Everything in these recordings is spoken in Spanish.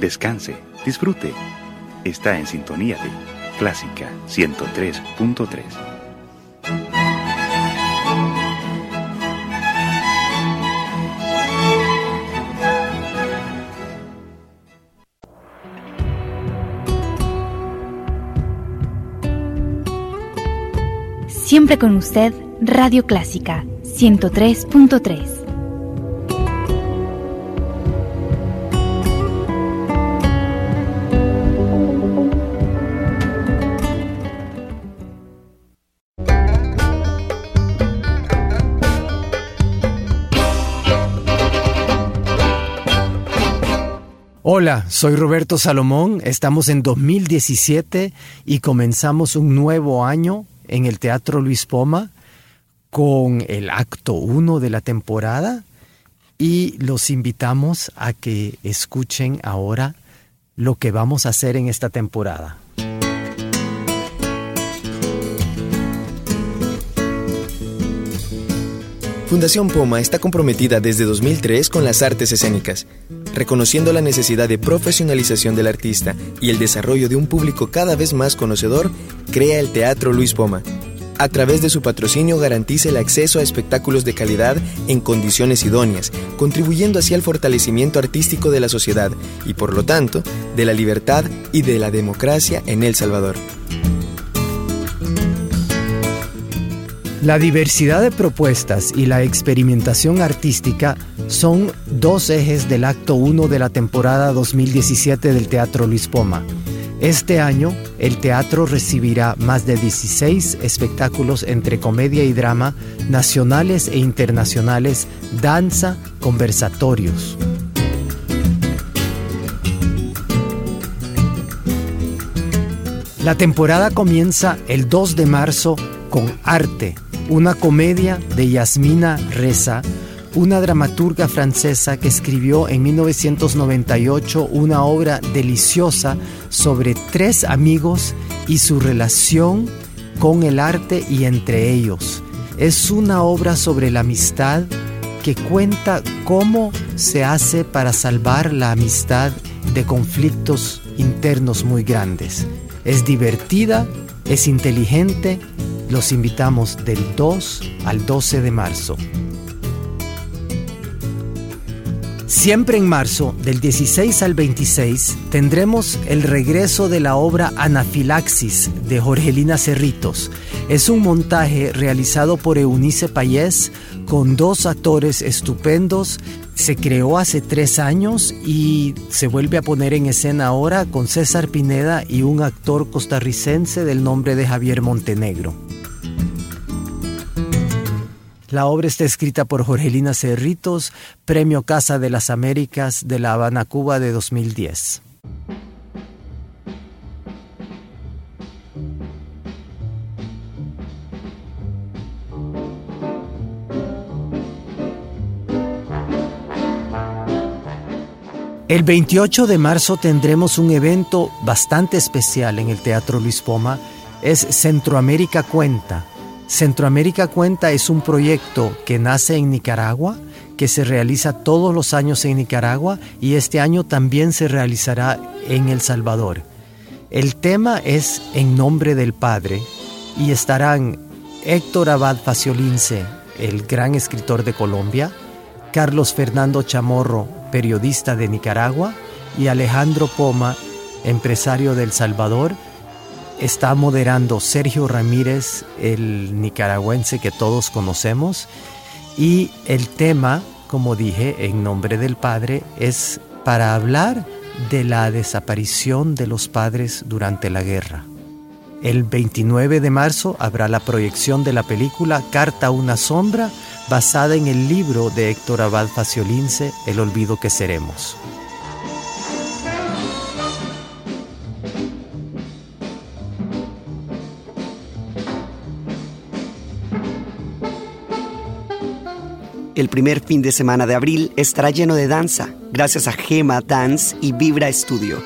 descanse, disfrute. Está en sintonía de Clásica 103.3. Siempre con usted, Radio Clásica 103.3. Hola, soy Roberto Salomón, estamos en 2017 y comenzamos un nuevo año en el Teatro Luis Poma con el acto 1 de la temporada y los invitamos a que escuchen ahora lo que vamos a hacer en esta temporada. Fundación Poma está comprometida desde 2003 con las artes escénicas, reconociendo la necesidad de profesionalización del artista y el desarrollo de un público cada vez más conocedor, crea el Teatro Luis Poma. A través de su patrocinio garantiza el acceso a espectáculos de calidad en condiciones idóneas, contribuyendo así al fortalecimiento artístico de la sociedad y, por lo tanto, de la libertad y de la democracia en El Salvador. La diversidad de propuestas y la experimentación artística son dos ejes del acto 1 de la temporada 2017 del Teatro Luis Poma. Este año, el teatro recibirá más de 16 espectáculos entre comedia y drama, nacionales e internacionales, danza, conversatorios. La temporada comienza el 2 de marzo con Arte, una comedia de Yasmina Reza, una dramaturga francesa que escribió en 1998 una obra deliciosa sobre tres amigos y su relación con el arte y entre ellos. Es una obra sobre la amistad que cuenta cómo se hace para salvar la amistad de conflictos internos muy grandes. Es divertida, es inteligente los invitamos del 2 al 12 de marzo. Siempre en marzo, del 16 al 26, tendremos el regreso de la obra Anafilaxis de Jorgelina Cerritos. Es un montaje realizado por Eunice Payés con dos actores estupendos. Se creó hace tres años y se vuelve a poner en escena ahora con César Pineda y un actor costarricense del nombre de Javier Montenegro. La obra está escrita por Jorgelina Cerritos, Premio Casa de las Américas de La Habana, Cuba de 2010. El 28 de marzo tendremos un evento bastante especial en el Teatro Luis Poma. Es Centroamérica Cuenta Centroamérica Cuenta es un proyecto que nace en Nicaragua, que se realiza todos los años en Nicaragua y este año también se realizará en El Salvador. El tema es En nombre del Padre y estarán Héctor Abad Faciolince, el gran escritor de Colombia, Carlos Fernando Chamorro, periodista de Nicaragua, y Alejandro Poma, empresario de El Salvador, está moderando Sergio Ramírez, el nicaragüense que todos conocemos. Y el tema, como dije, en nombre del Padre, es para hablar de la desaparición de los padres durante la guerra. El 29 de marzo habrá la proyección de la película Carta a una sombra, basada en el libro de Héctor Abad Faciolince, El olvido que seremos. El primer fin de semana de abril estará lleno de danza, gracias a Gema Dance y Vibra Studio.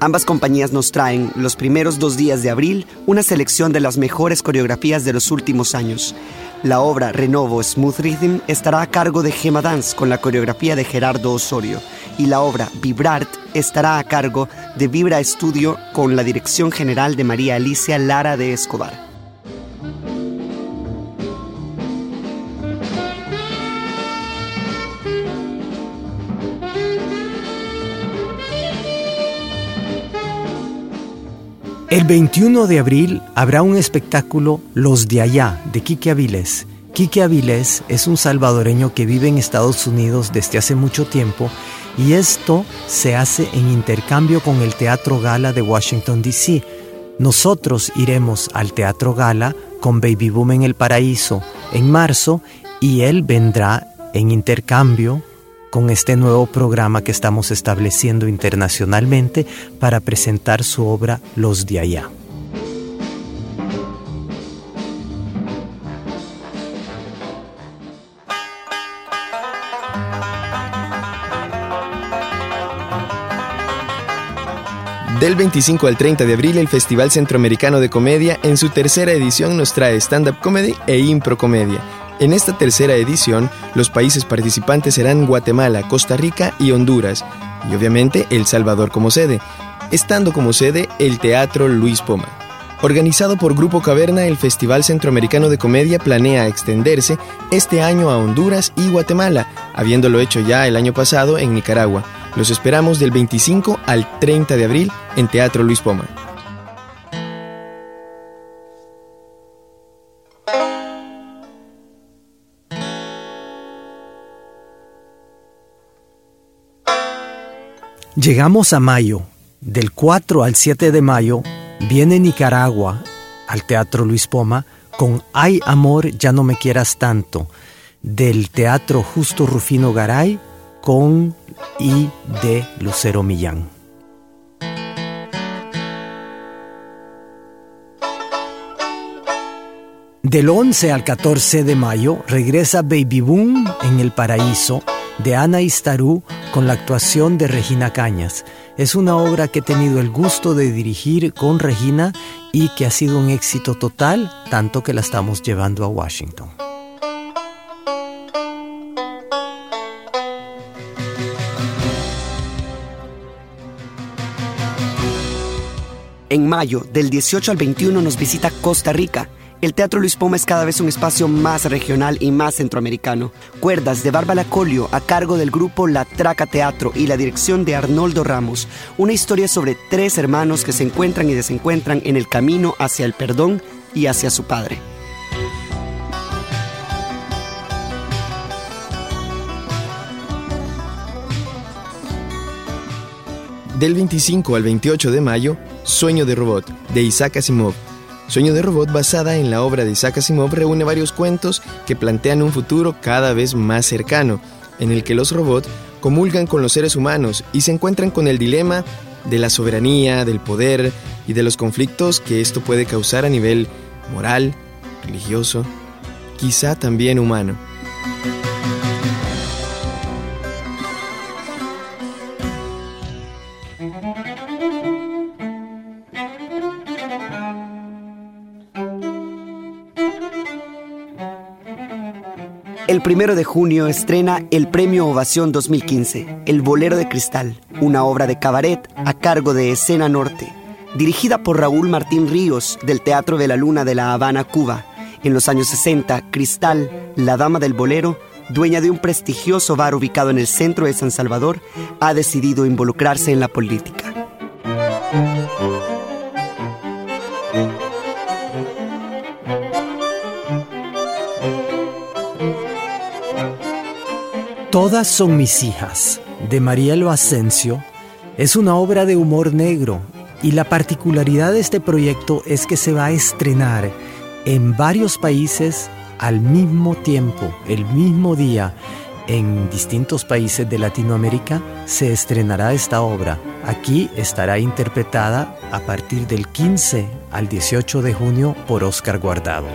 Ambas compañías nos traen, los primeros dos días de abril, una selección de las mejores coreografías de los últimos años. La obra Renovo Smooth Rhythm estará a cargo de Gema Dance con la coreografía de Gerardo Osorio y la obra Vibrart estará a cargo de Vibra Estudio con la dirección general de María Alicia Lara de Escobar. El 21 de abril habrá un espectáculo Los de Allá de Quique Avilés. Quique Avilés es un salvadoreño que vive en Estados Unidos desde hace mucho tiempo y esto se hace en intercambio con el Teatro Gala de Washington, D.C. Nosotros iremos al Teatro Gala con Baby Boom en el Paraíso en marzo y él vendrá en intercambio con este nuevo programa que estamos estableciendo internacionalmente para presentar su obra Los de allá. Del 25 al 30 de abril, el Festival Centroamericano de Comedia en su tercera edición nos trae stand-up comedy e impro comedia en esta tercera edición, los países participantes serán Guatemala, Costa Rica y Honduras, y obviamente El Salvador como sede, estando como sede el Teatro Luis Poma. Organizado por Grupo Caverna, el Festival Centroamericano de Comedia planea extenderse este año a Honduras y Guatemala, habiéndolo hecho ya el año pasado en Nicaragua. Los esperamos del 25 al 30 de abril en Teatro Luis Poma. Llegamos a mayo. Del 4 al 7 de mayo viene Nicaragua al Teatro Luis Poma con Ay Amor, ya no me quieras tanto, del Teatro Justo Rufino Garay con y de Lucero Millán. Del 11 al 14 de mayo regresa Baby Boom en el Paraíso de Ana Istarú con la actuación de Regina Cañas. Es una obra que he tenido el gusto de dirigir con Regina y que ha sido un éxito total, tanto que la estamos llevando a Washington. En mayo, del 18 al 21, nos visita Costa Rica el Teatro Luis Poma es cada vez un espacio más regional y más centroamericano. Cuerdas de Bárbara Colio a cargo del grupo La Traca Teatro y la dirección de Arnoldo Ramos. Una historia sobre tres hermanos que se encuentran y desencuentran en el camino hacia el perdón y hacia su padre. Del 25 al 28 de mayo, Sueño de Robot, de Isaac Asimov Sueño de Robot, basada en la obra de Isaac Asimov, reúne varios cuentos que plantean un futuro cada vez más cercano, en el que los robots comulgan con los seres humanos y se encuentran con el dilema de la soberanía, del poder y de los conflictos que esto puede causar a nivel moral, religioso, quizá también humano. El primero de junio estrena el Premio Ovación 2015, El Bolero de Cristal, una obra de cabaret a cargo de Escena Norte, dirigida por Raúl Martín Ríos del Teatro de la Luna de La Habana, Cuba. En los años 60, Cristal, la dama del bolero, dueña de un prestigioso bar ubicado en el centro de San Salvador, ha decidido involucrarse en la política. Todas son mis hijas, de Marielo Asensio, es una obra de humor negro y la particularidad de este proyecto es que se va a estrenar en varios países al mismo tiempo, el mismo día. En distintos países de Latinoamérica se estrenará esta obra. Aquí estará interpretada a partir del 15 al 18 de junio por Oscar Guardado.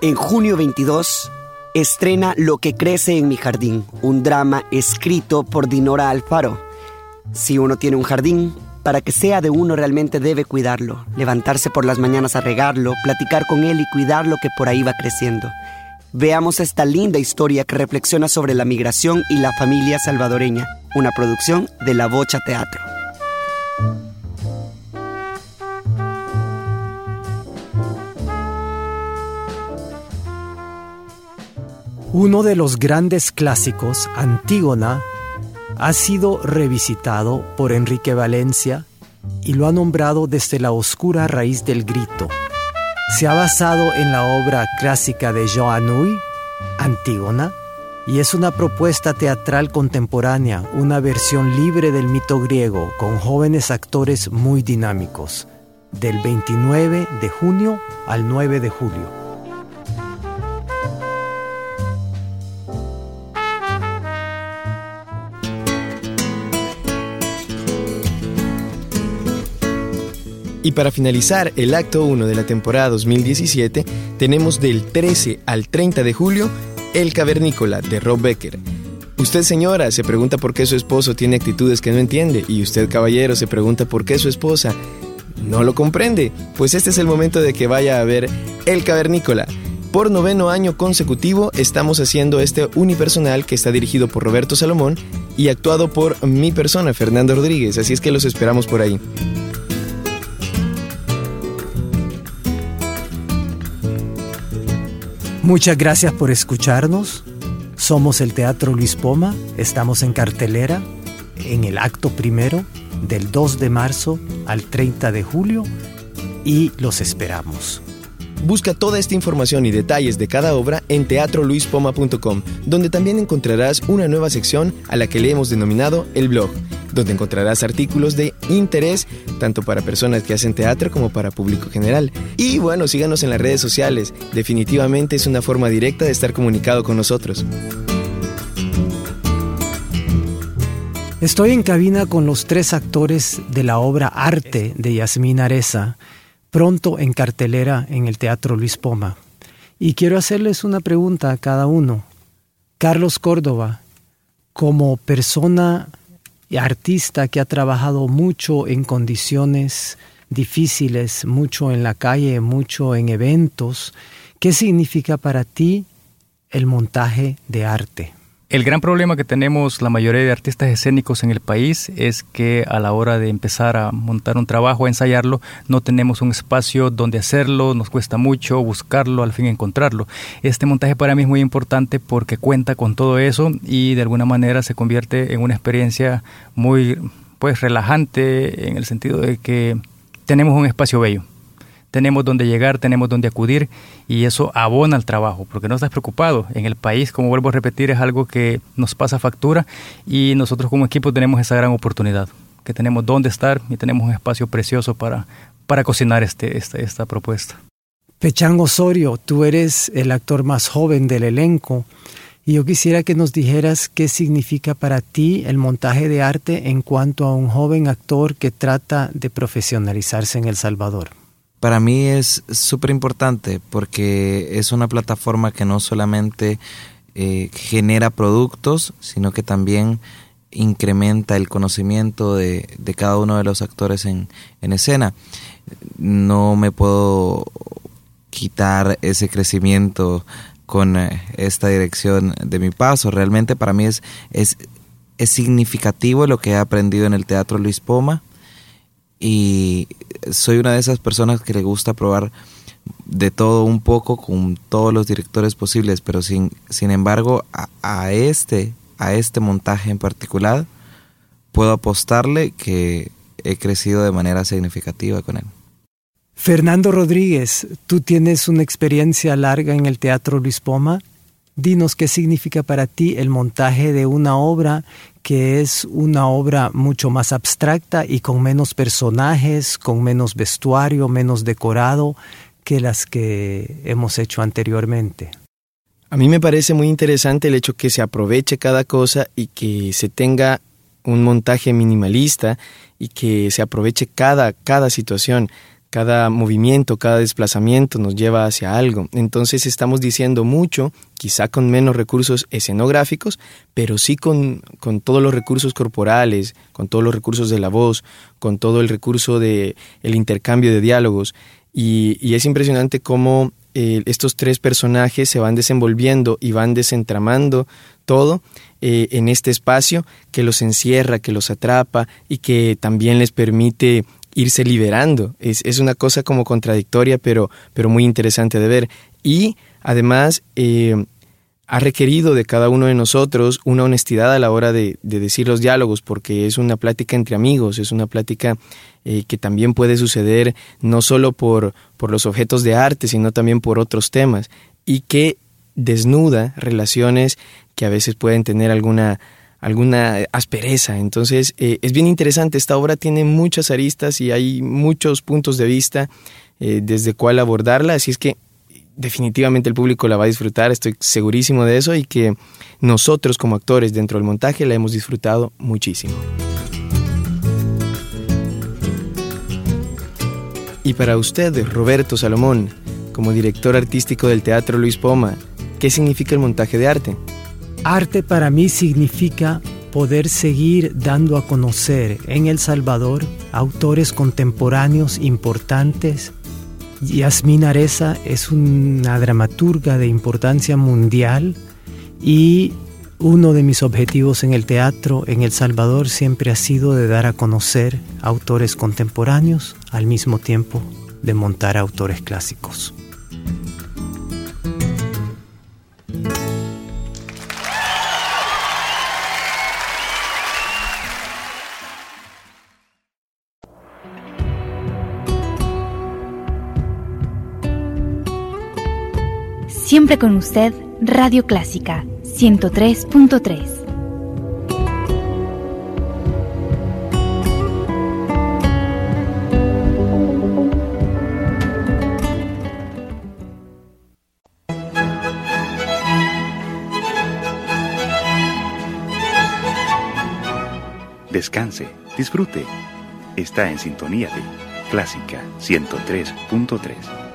En junio 22, estrena Lo que crece en mi jardín, un drama escrito por Dinora Alfaro. Si uno tiene un jardín, para que sea de uno realmente debe cuidarlo, levantarse por las mañanas a regarlo, platicar con él y cuidar lo que por ahí va creciendo. Veamos esta linda historia que reflexiona sobre la migración y la familia salvadoreña, una producción de La Bocha Teatro. Uno de los grandes clásicos, Antígona, ha sido revisitado por Enrique Valencia y lo ha nombrado desde la oscura raíz del grito. Se ha basado en la obra clásica de Jean Anouilh, Antígona, y es una propuesta teatral contemporánea, una versión libre del mito griego con jóvenes actores muy dinámicos, del 29 de junio al 9 de julio. Y para finalizar el acto 1 de la temporada 2017, tenemos del 13 al 30 de julio El Cavernícola de Rob Becker. Usted señora se pregunta por qué su esposo tiene actitudes que no entiende y usted caballero se pregunta por qué su esposa no lo comprende. Pues este es el momento de que vaya a ver El Cavernícola. Por noveno año consecutivo estamos haciendo este unipersonal que está dirigido por Roberto Salomón y actuado por mi persona, Fernando Rodríguez, así es que los esperamos por ahí. Muchas gracias por escucharnos. Somos el Teatro Luis Poma. Estamos en cartelera en el acto primero del 2 de marzo al 30 de julio y los esperamos. Busca toda esta información y detalles de cada obra en teatroluispoma.com, donde también encontrarás una nueva sección a la que le hemos denominado el blog donde encontrarás artículos de interés tanto para personas que hacen teatro como para público general. Y bueno, síganos en las redes sociales, definitivamente es una forma directa de estar comunicado con nosotros. Estoy en cabina con los tres actores de la obra Arte de Yasmín Areza, pronto en cartelera en el Teatro Luis Poma. Y quiero hacerles una pregunta a cada uno. Carlos Córdoba, como persona artista que ha trabajado mucho en condiciones difíciles, mucho en la calle, mucho en eventos. ¿Qué significa para ti el montaje de arte? El gran problema que tenemos la mayoría de artistas escénicos en el país es que a la hora de empezar a montar un trabajo, a ensayarlo, no tenemos un espacio donde hacerlo, nos cuesta mucho buscarlo, al fin encontrarlo. Este montaje para mí es muy importante porque cuenta con todo eso y de alguna manera se convierte en una experiencia muy pues relajante en el sentido de que tenemos un espacio bello tenemos donde llegar, tenemos donde acudir y eso abona el trabajo, porque no estás preocupado. En el país, como vuelvo a repetir, es algo que nos pasa factura y nosotros como equipo tenemos esa gran oportunidad, que tenemos donde estar y tenemos un espacio precioso para, para cocinar este, esta, esta propuesta. Pechan Osorio, tú eres el actor más joven del elenco y yo quisiera que nos dijeras qué significa para ti el montaje de arte en cuanto a un joven actor que trata de profesionalizarse en El Salvador. Para mí es súper importante porque es una plataforma que no solamente eh, genera productos, sino que también incrementa el conocimiento de, cada uno de los actores en, escena. No me puedo quitar ese crecimiento con eh, esta dirección de mi paso. Realmente para mí es, es, es significativo lo que he aprendido en el Teatro Luis Poma y soy una de esas personas que le gusta probar de todo un poco con todos los directores posibles, pero sin, sin embargo a, este, a este montaje en particular puedo apostarle que he crecido de manera significativa con él. Fernando Rodríguez, tú tienes una experiencia larga en el Teatro Luis Poma. Dinos qué significa para ti el montaje de una obra que es una obra mucho más abstracta y con menos personajes, con menos vestuario, menos decorado que las que hemos hecho anteriormente. A mí me parece muy interesante el hecho que se aproveche cada cosa y que se tenga un montaje minimalista y que se aproveche cada, cada situación. Cada movimiento, cada desplazamiento nos lleva hacia algo. Entonces estamos diciendo mucho, quizá con menos recursos escenográficos, pero sí con, con todos los recursos corporales, con todos los recursos de la voz, con todo el recurso de el intercambio de diálogos. Y, es impresionante cómo eh, estos tres personajes se van desenvolviendo y van desentramando todo eh, en este espacio que los encierra, que los atrapa y que también les permite irse liberando. Es, es una cosa como contradictoria, pero, pero muy interesante de ver. Y además eh, ha requerido de cada uno de nosotros una honestidad a la hora de, decir los diálogos, porque es una plática entre amigos, es una plática eh, que también puede suceder no solo por, por los objetos de arte, sino también por otros temas, y que desnuda relaciones que a veces pueden tener alguna alguna aspereza. Entonces, eh, es bien interesante. Esta obra tiene muchas aristas y hay muchos puntos de vista eh, desde cuál abordarla. Así es que definitivamente el público la va a disfrutar, estoy segurísimo de eso y que nosotros como actores dentro del montaje la hemos disfrutado muchísimo. Y para usted, Roberto Salomón, como director artístico del Teatro Luis Poma, ¿qué significa el montaje de arte? Arte para mí significa poder seguir dando a conocer en El Salvador autores contemporáneos importantes. Yasmín Areza es una dramaturga de importancia mundial y uno de mis objetivos en el teatro en El Salvador siempre ha sido de dar a conocer autores contemporáneos al mismo tiempo de montar autores clásicos. Siempre con usted, Radio Clásica 103.3. Descanse, disfrute. Está en sintonía de Clásica 103.3.